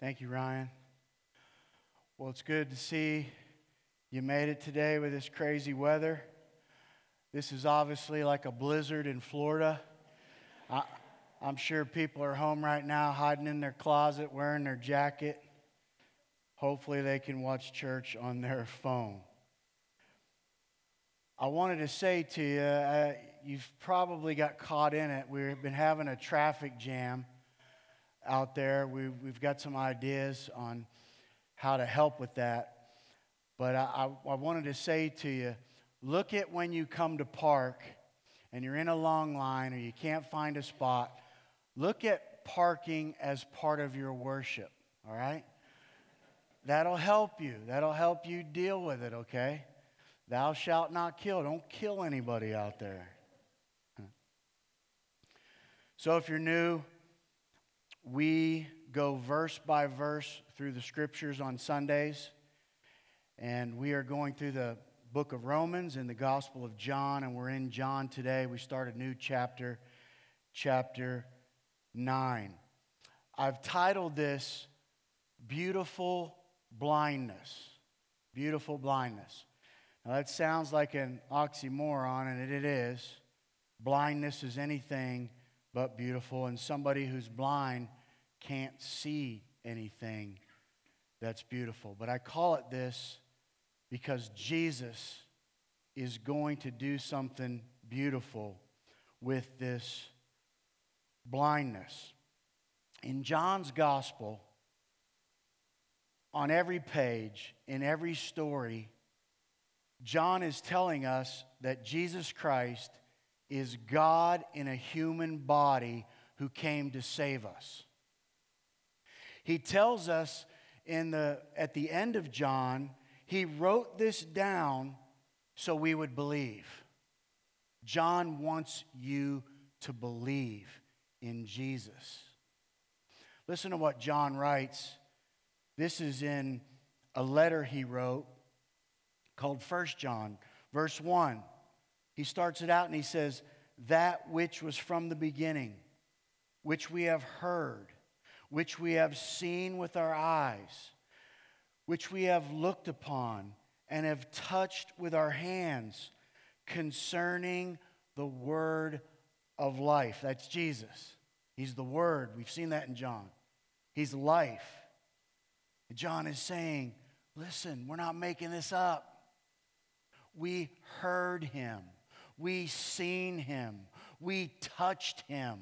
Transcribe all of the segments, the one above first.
Thank you, Ryan. Well, it's good to see you made it today with this crazy weather. This is obviously like a blizzard in Florida. I, am sure people are home right now, hiding in their closet, wearing their jacket. Hopefully, they can watch church on their phone. I wanted to say to you, uh, you've probably got caught in it. We've been having a traffic jam out there. We, we've got some ideas on how to help with that. But I, I, I wanted to say to you look at when you come to park and you're in a long line or you can't find a spot, look at parking as part of your worship, all right? That'll help you. That'll help you deal with it, okay? Thou shalt not kill. Don't kill anybody out there. So if you're new, we go verse by verse through the scriptures on Sundays. And we are going through the book of Romans and the Gospel of John, and we're in John today. We start a new chapter, chapter 9. I've titled this Beautiful Blindness. Beautiful Blindness. Now, that sounds like an oxymoron, and it is. Blindness is anything but beautiful, and somebody who's blind can't see anything that's beautiful. But I call it this because Jesus is going to do something beautiful with this blindness. In John's gospel, on every page, in every story, John is telling us that Jesus Christ is God in a human body who came to save us. He tells us in the, at the end of John, he wrote this down so we would believe. John wants you to believe in Jesus. Listen to what John writes. This is in a letter he wrote called First John, verse 1. He starts it out and he says, That which was from the beginning, which we have heard, which we have seen with our eyes, which we have looked upon and have touched with our hands concerning the word of life. That's Jesus. He's the word. We've seen that in John. He's life. John is saying, listen, we're not making this up. We heard him. We seen him. We touched him.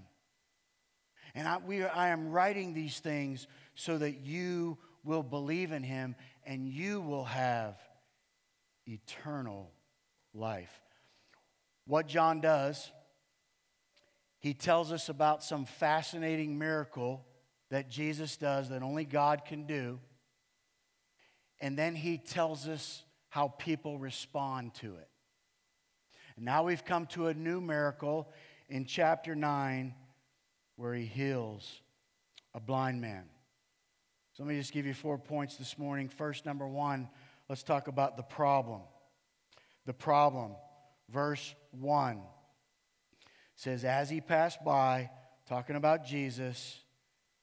And I, we, I am writing these things so that you will believe in him and you will have eternal life. What John does, he tells us about some fascinating miracle that Jesus does that only God can do. And then he tells us how people respond to it. And now we've come to a new miracle in chapter 9 where he heals a blind man. So let me just give you four points this morning. First, number one, let's talk about the problem. The problem. Verse 1 says, As he passed by, talking about Jesus,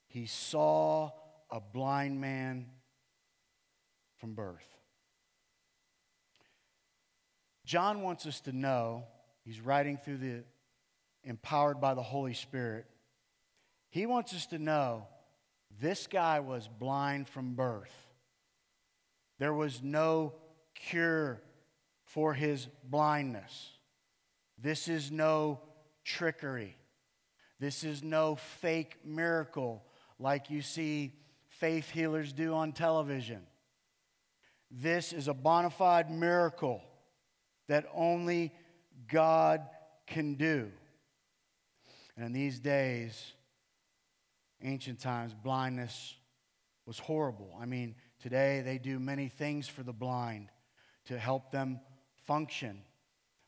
he saw a blind man from birth. John wants us to know, he's writing through the empowered by the Holy Spirit. He wants us to know this guy was blind from birth. There was no cure for his blindness. This is no trickery. This is no fake miracle like you see faith healers do on television. This is a bona fide miracle that only God can do. And in these days, ancient times, blindness was horrible. I mean, today they do many things for the blind to help them function.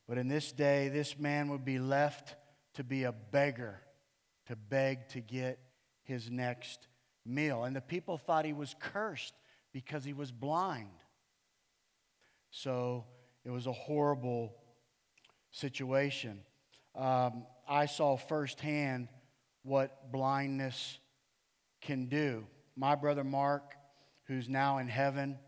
But in this day, this man would be left to be a beggar, to beg to get his next meal. And the people thought he was cursed because he was blind. So it was a horrible situation. Um, I saw firsthand what blindness can do. my brother Mark, who's now in heaven,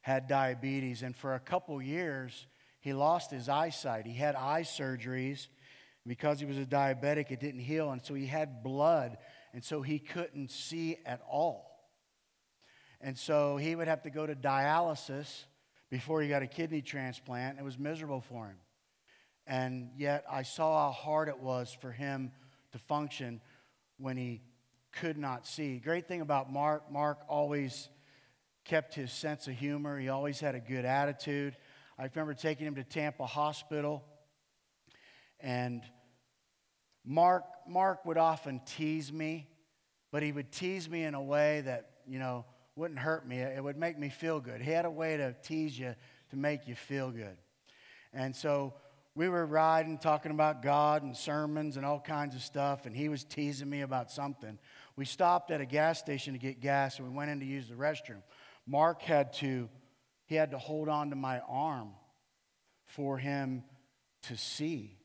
had diabetes. And for a couple years, he lost his eyesight. He had eye surgeries. Because he was a diabetic, it didn't heal. And so he had blood. And so he couldn't see at all. And so he would have to go to dialysis before he got a kidney transplant. It was miserable for him. And yet I saw how hard it was for him to function when he could not see. Great thing about Mark, Mark always kept his sense of humor. He always had a good attitude. I remember taking him to Tampa Hospital, and Mark, Mark would often tease me, but he would tease me in a way that, you know, wouldn't hurt me. It would make me feel good. He had a way to tease you to make you feel good. And so we were riding, talking about God and sermons and all kinds of stuff, and he was teasing me about something. We stopped at a gas station to get gas, and we went in to use the restroom. Mark had to, he had to hold on to my arm for him to see.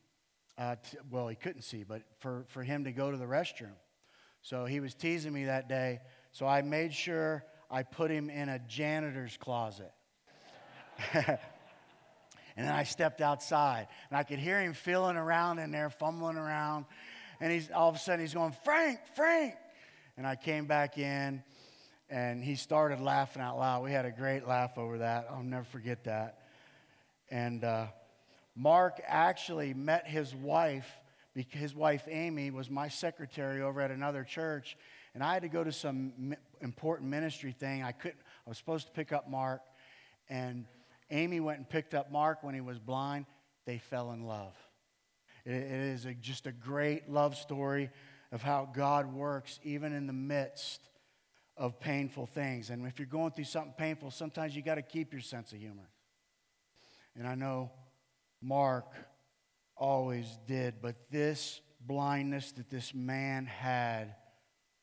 Uh, to, well, he couldn't see, but for, for him to go to the restroom. So he was teasing me that day. So I made sure I put him in a janitor's closet. And then I stepped outside and I could hear him feeling around in there, fumbling around. And he's all of a sudden he's going, Frank, Frank. And I came back in and he started laughing out loud. We had a great laugh over that. I'll never forget that. And uh, Mark actually met his wife his wife Amy was my secretary over at another church, and I had to go to some important ministry thing. I couldn't. I was supposed to pick up Mark, and Amy went and picked up Mark when he was blind. They fell in love. it is a, just a great love story of how God works even in the midst of painful things. And if you're going through something painful, sometimes you got to keep your sense of humor. And I know Mark always did, but this blindness that this man had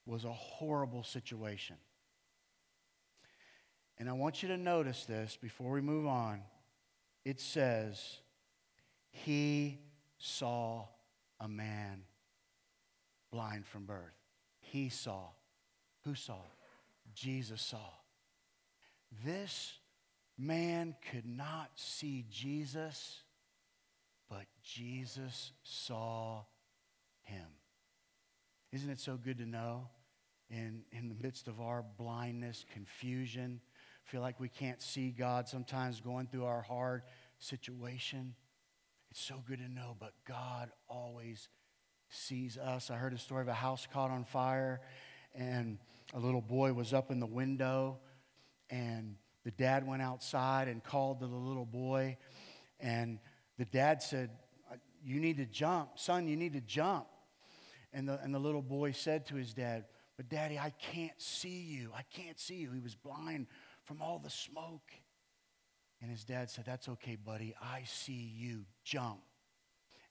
was a horrible situation. And I want you to notice this before we move on. It says, He saw a man blind from birth. He saw. Who saw? Jesus saw. This man could not see Jesus, but Jesus saw him. Isn't it so good to know in, in the midst of our blindness, confusion, feel like we can't see God sometimes going through our hard situation. It's so good to know, but God always sees us. I heard a story of a house caught on fire, and a little boy was up in the window, and the dad went outside and called to the little boy, and the dad said, You need to jump. Son, you need to jump. And the, and the little boy said to his dad, But daddy, I can't see you. I can't see you. He was blind from all the smoke. And his dad said, That's okay, buddy. I see you. Jump.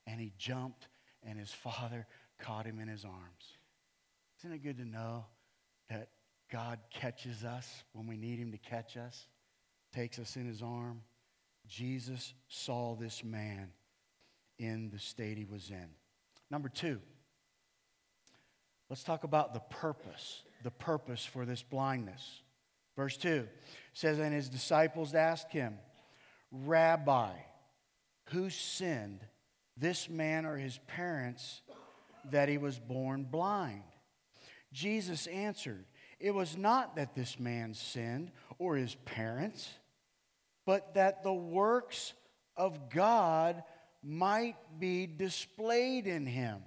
And he jumped, and his father caught him in his arms. Isn't it good to know that God catches us when we need him to catch us, takes us in his arm? Jesus saw this man in the state he was in. Number two, let's talk about the purpose, the purpose for this blindness. Verse 2 says, And his disciples asked him, Rabbi, who sinned, this man or his parents, that he was born blind? Jesus answered, It was not that this man sinned or his parents, but that the works of God might be displayed in him.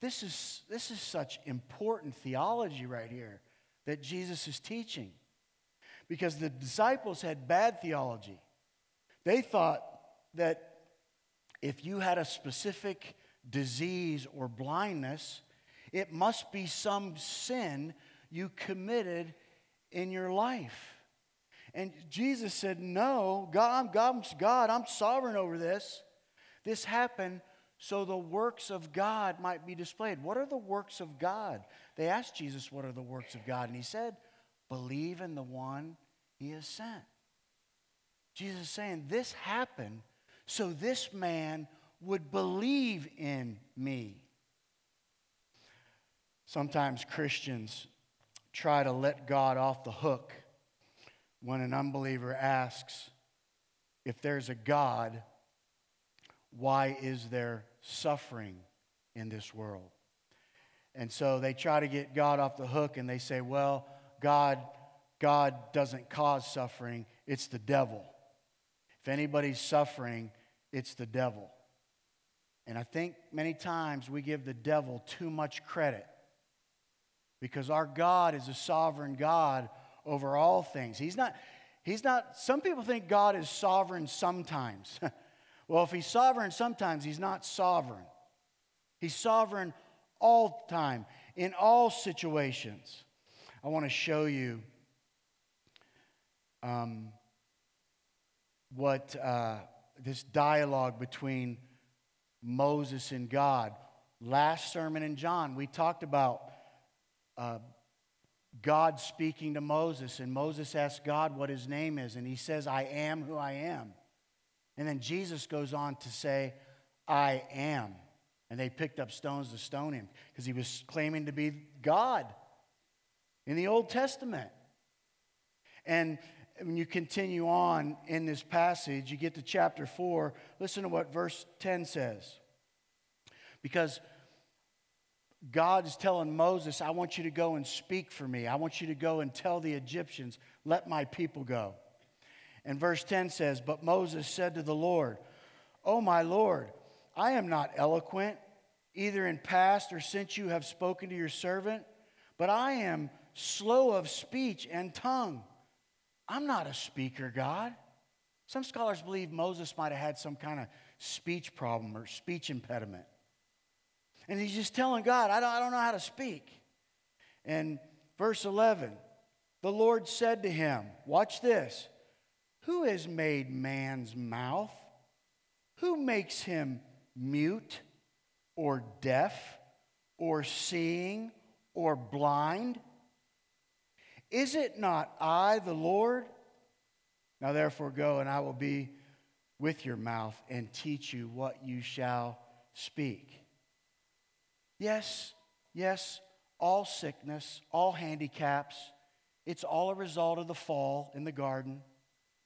This is, this is such important theology right here that Jesus is teaching. Because the disciples had bad theology. They thought that if you had a specific disease or blindness, it must be some sin you committed in your life. And Jesus said, No, God, God, God, I'm sovereign over this. This happened so the works of God might be displayed. What are the works of God? They asked Jesus, What are the works of God? And he said, Believe in the one he has sent. Jesus is saying, This happened so this man would believe in me. Sometimes Christians try to let God off the hook when an unbeliever asks, if there's a God, why is there suffering in this world? And so they try to get God off the hook and they say, well, God, God doesn't cause suffering, it's the devil. If anybody's suffering, it's the devil. And I think many times we give the devil too much credit because our God is a sovereign God over all things. He's not, he's not, some people think God is sovereign sometimes. well, if he's sovereign sometimes, he's not sovereign. He's sovereign all time, in all situations. I want to show you um, what uh, this dialogue between Moses and God. Last sermon in John, we talked about uh, God speaking to Moses, and Moses asks God what his name is, and he says, I am who I am. And then Jesus goes on to say, I am. And they picked up stones to stone him because he was claiming to be God in the Old Testament. And when you continue on in this passage, you get to chapter 4, listen to what verse 10 says. Because God is telling Moses, I want you to go and speak for me. I want you to go and tell the Egyptians, let my people go. And verse 10 says, But Moses said to the Lord, Oh, my Lord, I am not eloquent, either in past or since you have spoken to your servant, but I am slow of speech and tongue. I'm not a speaker, God. Some scholars believe Moses might have had some kind of speech problem or speech impediment. And he's just telling God, I don't, I don't know how to speak. And verse 11, the Lord said to him, Watch this. Who has made man's mouth? Who makes him mute or deaf or seeing or blind? Is it not I, the Lord? Now therefore go, and I will be with your mouth and teach you what you shall speak. Yes, yes, all sickness, all handicaps, it's all a result of the fall in the garden.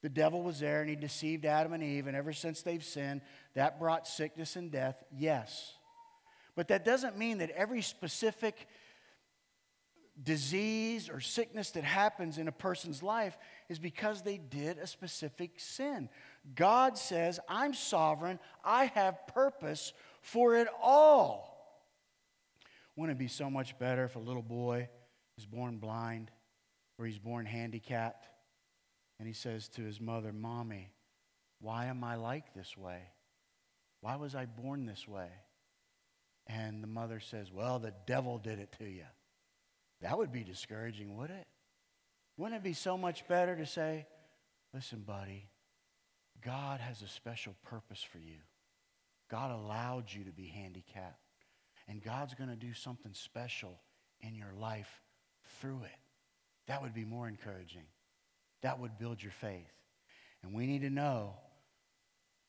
The devil was there and he deceived Adam and Eve, and ever since they've sinned, that brought sickness and death, yes. But that doesn't mean that every specific disease or sickness that happens in a person's life is because they did a specific sin. God says, I'm sovereign, I have purpose for it all. Wouldn't it be so much better if a little boy is born blind or he's born handicapped and he says to his mother, Mommy, why am I like this way? Why was I born this way? And the mother says, Well, the devil did it to you. That would be discouraging, would it? Wouldn't it be so much better to say, Listen, buddy, God has a special purpose for you. God allowed you to be handicapped. And God's going to do something special in your life through it. That would be more encouraging. That would build your faith. And we need to know,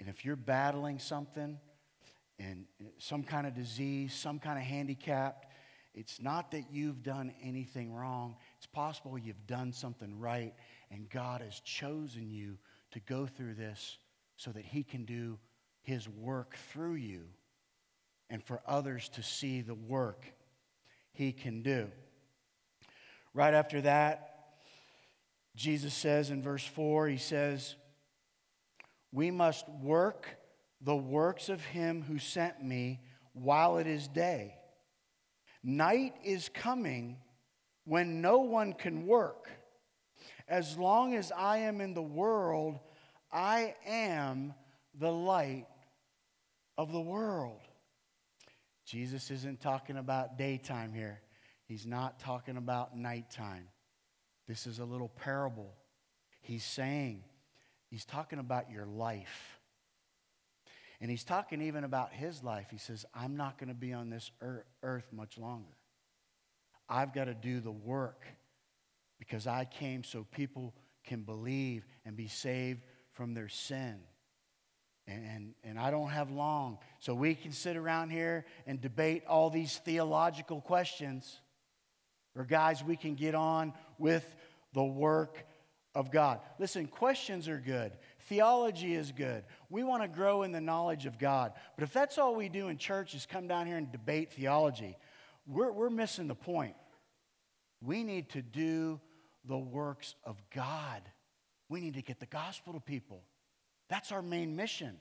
and if you're battling something, and some kind of disease, some kind of handicap, it's not that you've done anything wrong. It's possible you've done something right, and God has chosen you to go through this so that He can do His work through you and for others to see the work he can do. Right after that, Jesus says in verse 4, he says, We must work the works of him who sent me while it is day. Night is coming when no one can work. As long as I am in the world, I am the light of the world. Jesus isn't talking about daytime here. He's not talking about nighttime. This is a little parable. He's saying, he's talking about your life. And he's talking even about his life. He says, I'm not going to be on this earth much longer. I've got to do the work because I came so people can believe and be saved from their sin. And, and, and, I don't have long. So we can sit around here and debate all these theological questions or guys, we can get on with the work of God. Listen, questions are good. Theology is good. We want to grow in the knowledge of God. But if that's all we do in church is come down here and debate theology, we're, we're missing the point. We need to do the works of God. We need to get the gospel to people. That's our main mission.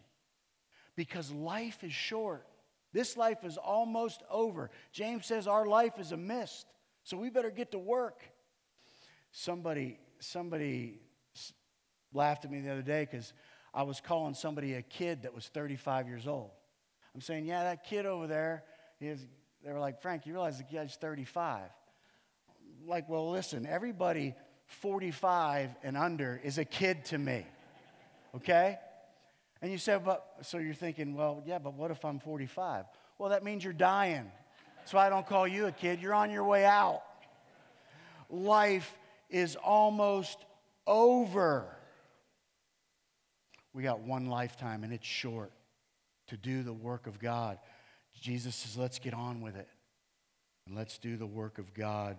Because life is short. This life is almost over. James says our life is a mist. So we better get to work. Somebody, somebody laughed at me the other day because I was calling somebody a kid that was 35 years old. I'm saying, yeah, that kid over there is, they were like, Frank, you realize the kid's 35. Like, well, listen, everybody 45 and under is a kid to me, okay? And you said, but, so you're thinking, well, yeah, but what if I'm 45? Well, that means you're dying. That's why I don't call you a kid. You're on your way out. Life is almost over. We got one lifetime and it's short to do the work of God. Jesus says, let's get on with it and let's do the work of God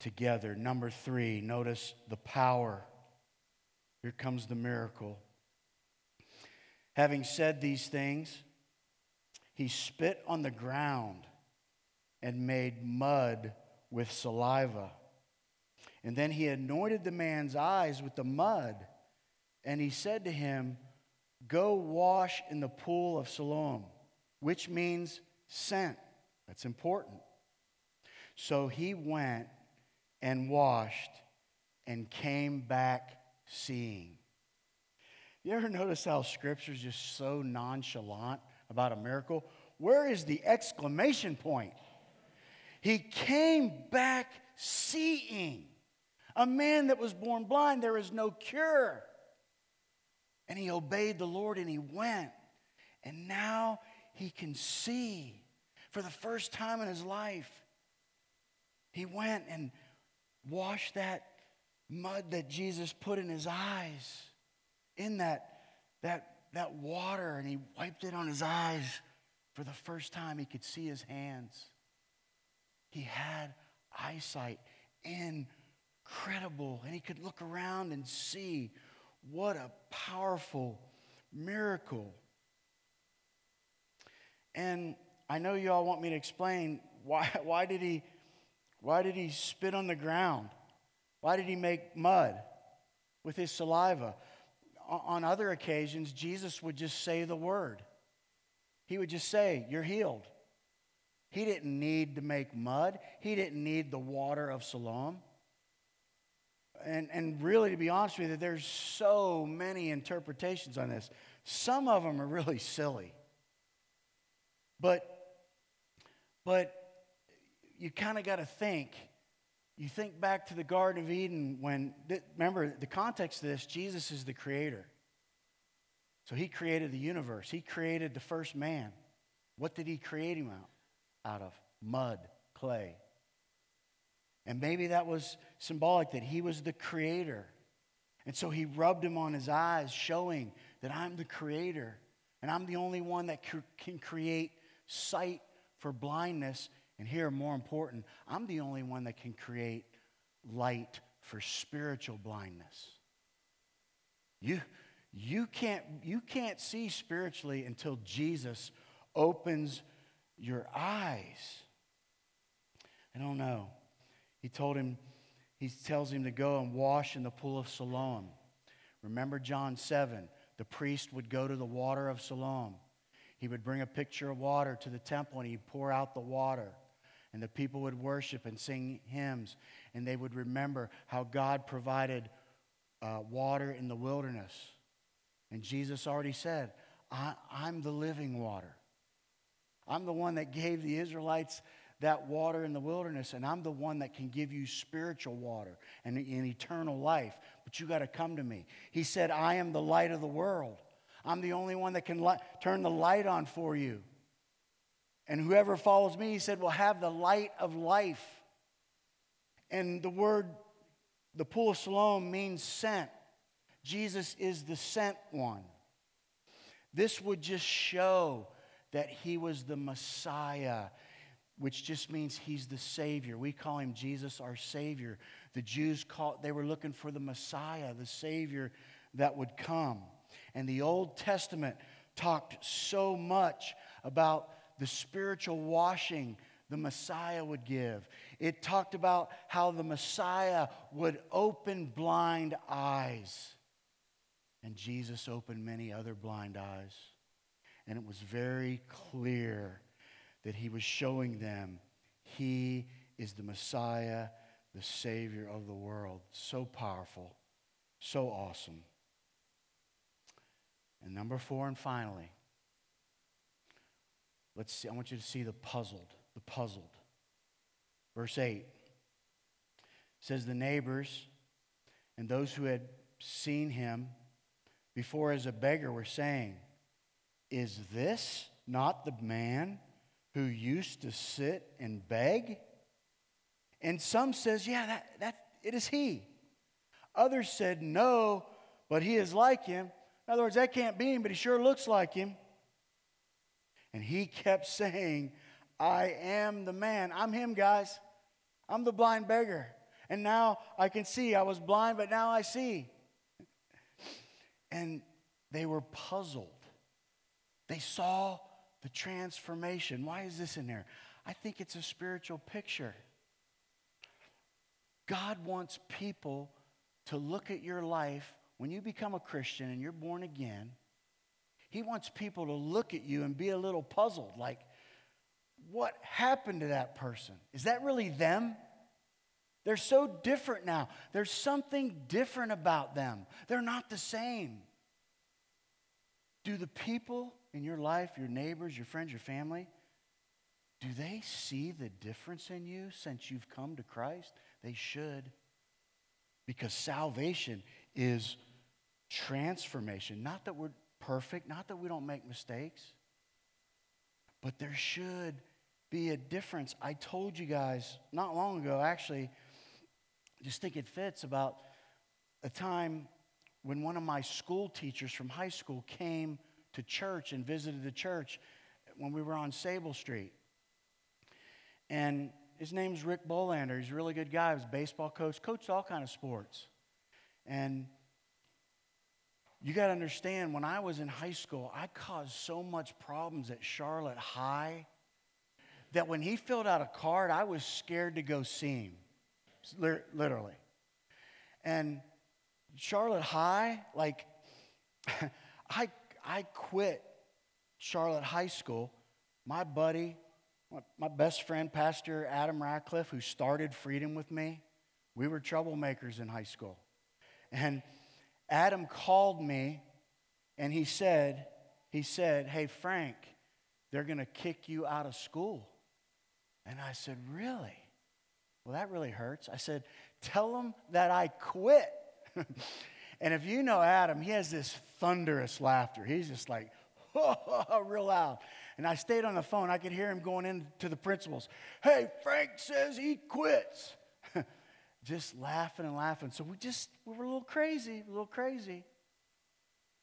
together. Number three, notice the power. Here comes the miracle. Having said these things, he spit on the ground and made mud with saliva. And then he anointed the man's eyes with the mud. And he said to him, Go wash in the pool of Siloam, which means sent. That's important. So he went and washed and came back seeing. You ever notice how scripture's just so nonchalant about a miracle? Where is the exclamation point? He came back seeing. A man that was born blind, there is no cure. And he obeyed the Lord and he went. And now he can see for the first time in his life. He went and washed that mud that Jesus put in his eyes in that, that, that water and he wiped it on his eyes. For the first time, he could see his hands. He had eyesight, incredible. And he could look around and see what a powerful miracle. And I know you all want me to explain why, why, did he, why did he spit on the ground? Why did he make mud with his saliva? On other occasions, Jesus would just say the word. He would just say, You're healed. He didn't need to make mud, he didn't need the water of Siloam. And, and really, to be honest with you, there's so many interpretations on this. Some of them are really silly. But, but you kind of got to think. You think back to the Garden of Eden when, remember, the context of this, Jesus is the creator. So he created the universe, he created the first man. What did he create him out, out of? Mud, clay. And maybe that was symbolic that he was the creator. And so he rubbed him on his eyes, showing that I'm the creator. And I'm the only one that can create sight for blindness. And here, more important, I'm the only one that can create light for spiritual blindness. You, you can't, you can't see spiritually until Jesus opens your eyes. I don't know. He told him, he tells him to go and wash in the pool of Siloam. Remember John 7. The priest would go to the water of Siloam. He would bring a pitcher of water to the temple and he'd pour out the water. And the people would worship and sing hymns. And they would remember how God provided uh, water in the wilderness and Jesus already said, I, am the living water. I'm the one that gave the Israelites that water in the wilderness, and I'm the one that can give you spiritual water and, and eternal life. But you got to come to me. He said, I am the light of the world. I'm the only one that can li- turn the light on for you. And whoever follows me, he said, will have the light of life. And the word, the pool of Siloam means sent. Jesus is the sent one. This would just show that he was the Messiah. Which just means he's the Savior. We call him Jesus, our Savior. The Jews called, they were looking for the Messiah, the Savior that would come. And the Old Testament talked so much about the spiritual washing the Messiah would give. It talked about how the Messiah would open blind eyes. And Jesus opened many other blind eyes. And it was very clear that he was showing them he is the Messiah, the Savior of the world. So powerful, so awesome. And number four, and finally, let's see, I want you to see the puzzled, the puzzled. Verse 8 says, The neighbors and those who had seen him before as a beggar were saying, Is this not the man who used to sit and beg? And some says, Yeah, that, that it is he. Others said, No, but he is like him. In other words, that can't be him, but he sure looks like him. And he kept saying, I am the man. I'm him, guys. I'm the blind beggar. And now I can see. I was blind, but now I see. And they were puzzled. They saw the transformation. Why is this in there? I think it's a spiritual picture. God wants people to look at your life when you become a Christian and you're born again, he wants people to look at you and be a little puzzled like, what happened to that person? Is that really them? They're so different now. There's something different about them. They're not the same. Do the people in your life, your neighbors, your friends, your family, do they see the difference in you since you've come to Christ? They should. Because salvation is transformation. Not that we're perfect, not that we don't make mistakes, but there should be a difference. I told you guys not long ago, actually, just think it fits about a time when one of my school teachers from high school came to church and visited the church when we were on Sable Street. And his name's Rick Bolander. He's a really good guy. He was a baseball coach, coached all kind of sports. And you got to understand, when I was in high school, I caused so much problems at Charlotte High that when he filled out a card, I was scared to go see him, literally. And Charlotte High, like, I, I quit Charlotte High School. My buddy, my best friend, Pastor Adam Radcliffe, who started Freedom with me, we were troublemakers in high school. And Adam called me and he said, he said, Hey, Frank, they're going to kick you out of school. And I said, Really? Well, that really hurts. I said, Tell them that I quit. and if you know Adam, he has this thunderous laughter. He's just like, oh, real loud. And I stayed on the phone. I could hear him going into the principals. Hey, Frank says he quits just laughing and laughing. So we just, we were a little crazy, a little crazy.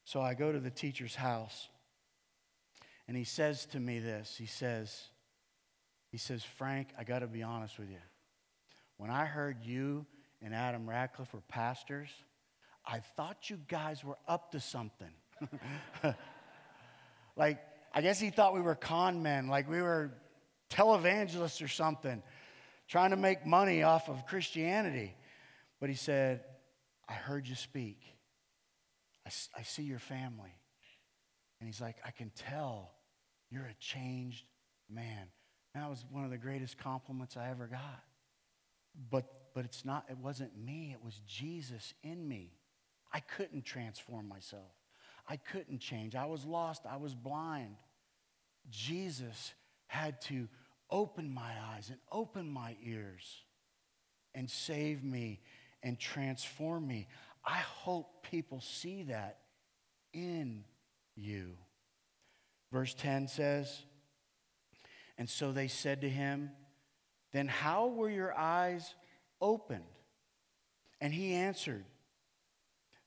So I go to the teacher's house, and he says to me this. He says, he says, Frank, I got to be honest with you. When I heard you and Adam Radcliffe were pastors, I thought you guys were up to something. like, I guess he thought we were con men, like we were televangelists or something trying to make money off of Christianity. But he said, I heard you speak. I, I see your family. And he's like, I can tell you're a changed man. And that was one of the greatest compliments I ever got. But, but it's not, it wasn't me, it was Jesus in me. I couldn't transform myself. I couldn't change. I was lost. I was blind. Jesus had to open my eyes and open my ears and save me and transform me. I hope people see that in you. Verse 10 says, And so they said to him, Then how were your eyes opened? And he answered,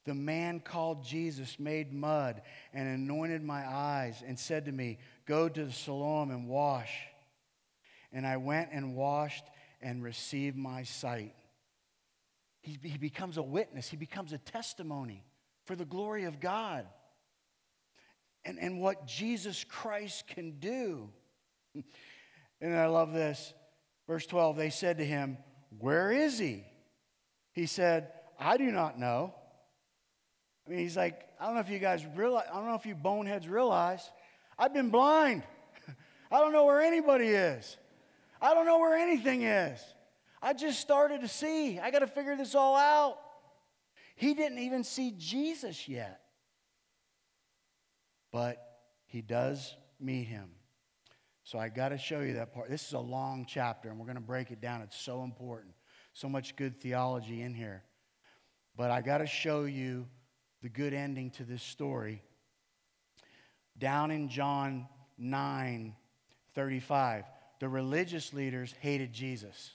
The man called Jesus made mud and anointed my eyes and said to me, Go to the Siloam and wash. and I went and washed and received my sight. He, he becomes a witness, he becomes a testimony for the glory of God and, and what Jesus Christ can do. And I love this. Verse 12 they said to him, Where is he? He said, I do not know. I mean, he's like, I don't know if you guys realize, I don't know if you boneheads realize, I've been blind. I don't know where anybody is. I don't know where anything is. I just started to see. I got to figure this all out. He didn't even see Jesus yet. But he does meet him. So I got to show you that part. This is a long chapter, and we're going to break it down. It's so important. So much good theology in here. But I got to show you the good ending to this story. Down in John 9 35, the religious leaders hated Jesus.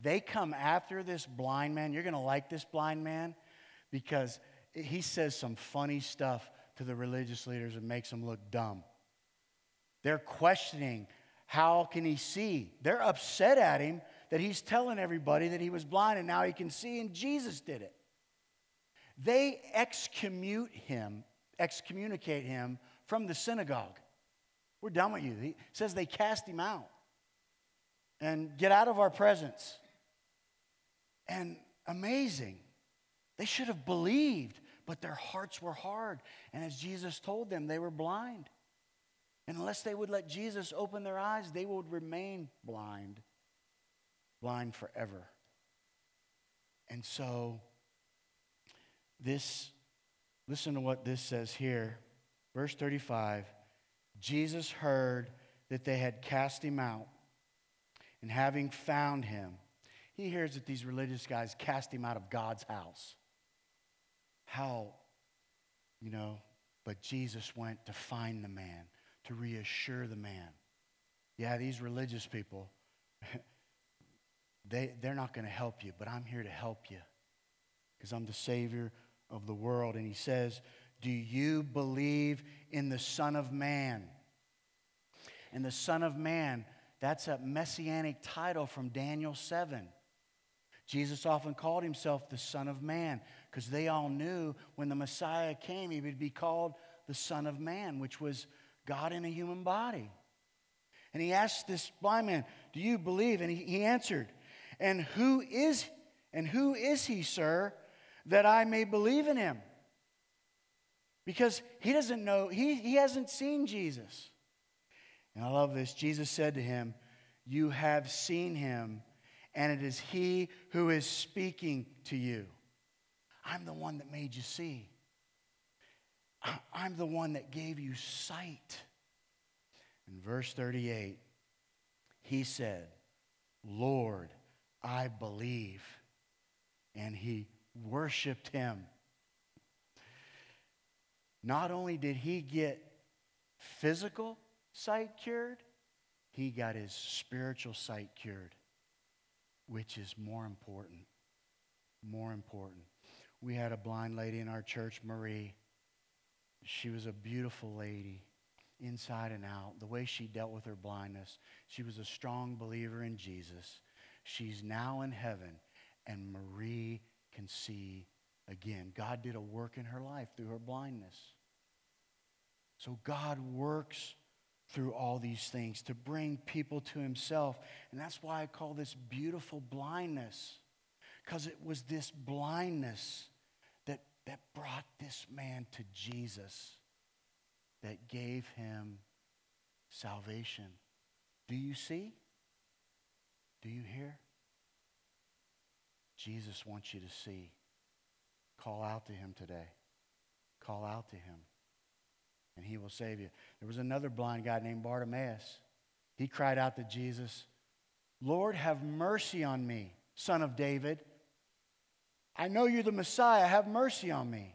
They come after this blind man. You're going to like this blind man because he says some funny stuff to the religious leaders and makes them look dumb. They're questioning how can he see? They're upset at him that he's telling everybody that he was blind and now he can see and Jesus did it. They excommunicate him, excommunicate him from the synagogue. We're done with you. He says they cast him out and get out of our presence. And amazing. They should have believed, but their hearts were hard. And as Jesus told them, they were blind. And unless they would let Jesus open their eyes, they would remain blind, blind forever. And so, this, listen to what this says here. Verse 35 Jesus heard that they had cast him out, and having found him, he hears that these religious guys cast him out of God's house. How, you know, but Jesus went to find the man, to reassure the man. Yeah, these religious people, they, they're not going to help you, but I'm here to help you because I'm the Savior of the world. And he says, Do you believe in the Son of Man? And the Son of Man, that's a messianic title from Daniel 7. Jesus often called himself the Son of Man because they all knew when the Messiah came, he would be called the Son of Man, which was God in a human body. And he asked this blind man, Do you believe? And he, he answered, And who is and who is he, sir, that I may believe in him? Because he doesn't know, he, he hasn't seen Jesus. And I love this. Jesus said to him, You have seen him and it is He who is speaking to you. I'm the one that made you see. I'm the one that gave you sight. In verse 38, he said, Lord, I believe. And he worshiped him. Not only did he get physical sight cured, he got his spiritual sight cured which is more important. More important. We had a blind lady in our church, Marie. She was a beautiful lady, inside and out. The way she dealt with her blindness, she was a strong believer in Jesus. She's now in heaven, and Marie can see again. God did a work in her life through her blindness. So God works through all these things to bring people to himself. And that's why I call this beautiful blindness, because it was this blindness that, that brought this man to Jesus, that gave him salvation. Do you see? Do you hear? Jesus wants you to see. Call out to him today. Call out to him and he will save you. There was another blind guy named Bartimaeus. He cried out to Jesus, Lord, have mercy on me, son of David. I know you're the Messiah. Have mercy on me.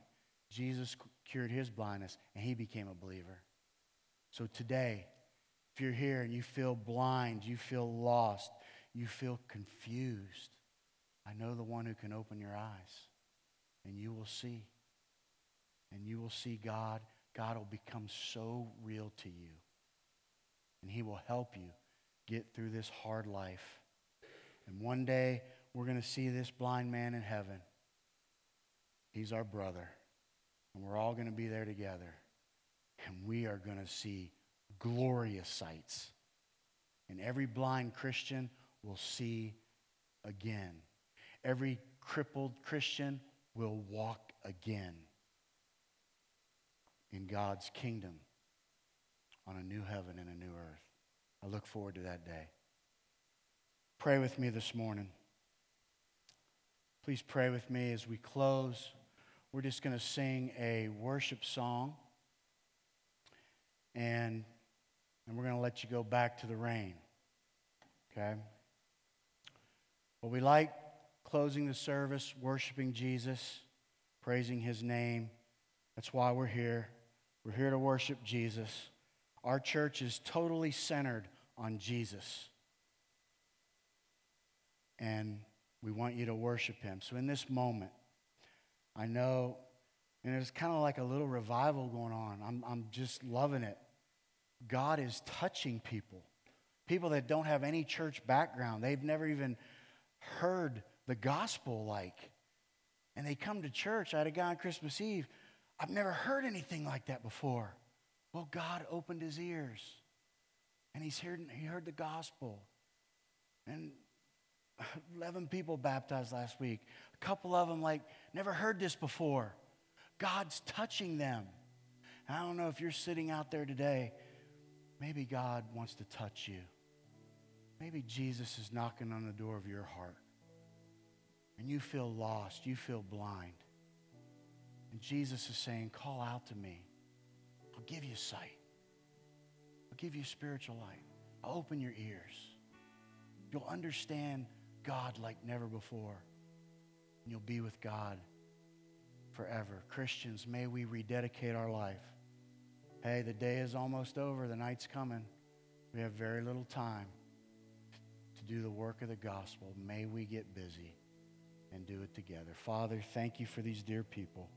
Jesus cured his blindness, and he became a believer. So today, if you're here and you feel blind, you feel lost, you feel confused, I know the one who can open your eyes, and you will see. And you will see God God will become so real to you. And He will help you get through this hard life. And one day, we're going to see this blind man in heaven. He's our brother. And we're all going to be there together. And we are going to see glorious sights. And every blind Christian will see again. Every crippled Christian will walk again in God's kingdom on a new heaven and a new earth. I look forward to that day. Pray with me this morning. Please pray with me as we close. We're just going to sing a worship song. And, and we're going to let you go back to the rain. Okay? Well, we like closing the service, worshiping Jesus, praising his name. That's why we're here. We're here to worship Jesus. Our church is totally centered on Jesus. And we want you to worship him. So in this moment, I know, and it's kind of like a little revival going on. I'm, I'm just loving it. God is touching people, people that don't have any church background. They've never even heard the gospel like. And they come to church. I had a guy on Christmas Eve. I've never heard anything like that before. Well, God opened his ears and he's heard, he heard the gospel. And 11 people baptized last week. A couple of them, like, never heard this before. God's touching them. And I don't know if you're sitting out there today, maybe God wants to touch you. Maybe Jesus is knocking on the door of your heart. And you feel lost, you feel blind. And Jesus is saying, Call out to me. I'll give you sight, I'll give you spiritual light, I'll open your ears. You'll understand God like never before. And you'll be with God forever. Christians, may we rededicate our life. Hey, the day is almost over, the night's coming. We have very little time to do the work of the gospel. May we get busy and do it together. Father, thank you for these dear people,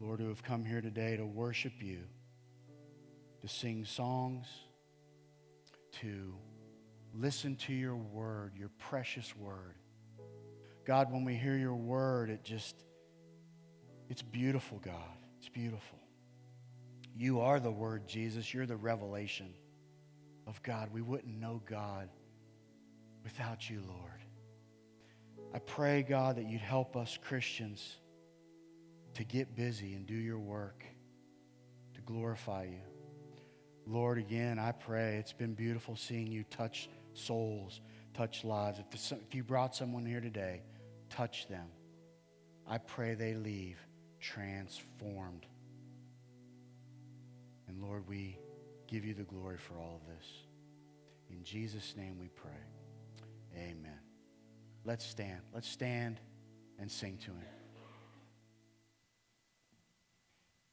Lord, who have come here today to worship you, to sing songs, to listen to your word, your precious word. God, when we hear your word, it just, it's beautiful, God. It's beautiful. You are the word, Jesus. You're the revelation of God. We wouldn't know God without you, Lord. I pray, God, that you'd help us Christians to get busy and do your work to glorify you. Lord, again, I pray it's been beautiful seeing you touch souls, touch lives. If, if you brought someone here today, touch them. I pray they leave transformed. And Lord, we give you the glory for all of this. In Jesus' name we pray. Amen. Let's stand. Let's stand and sing to him.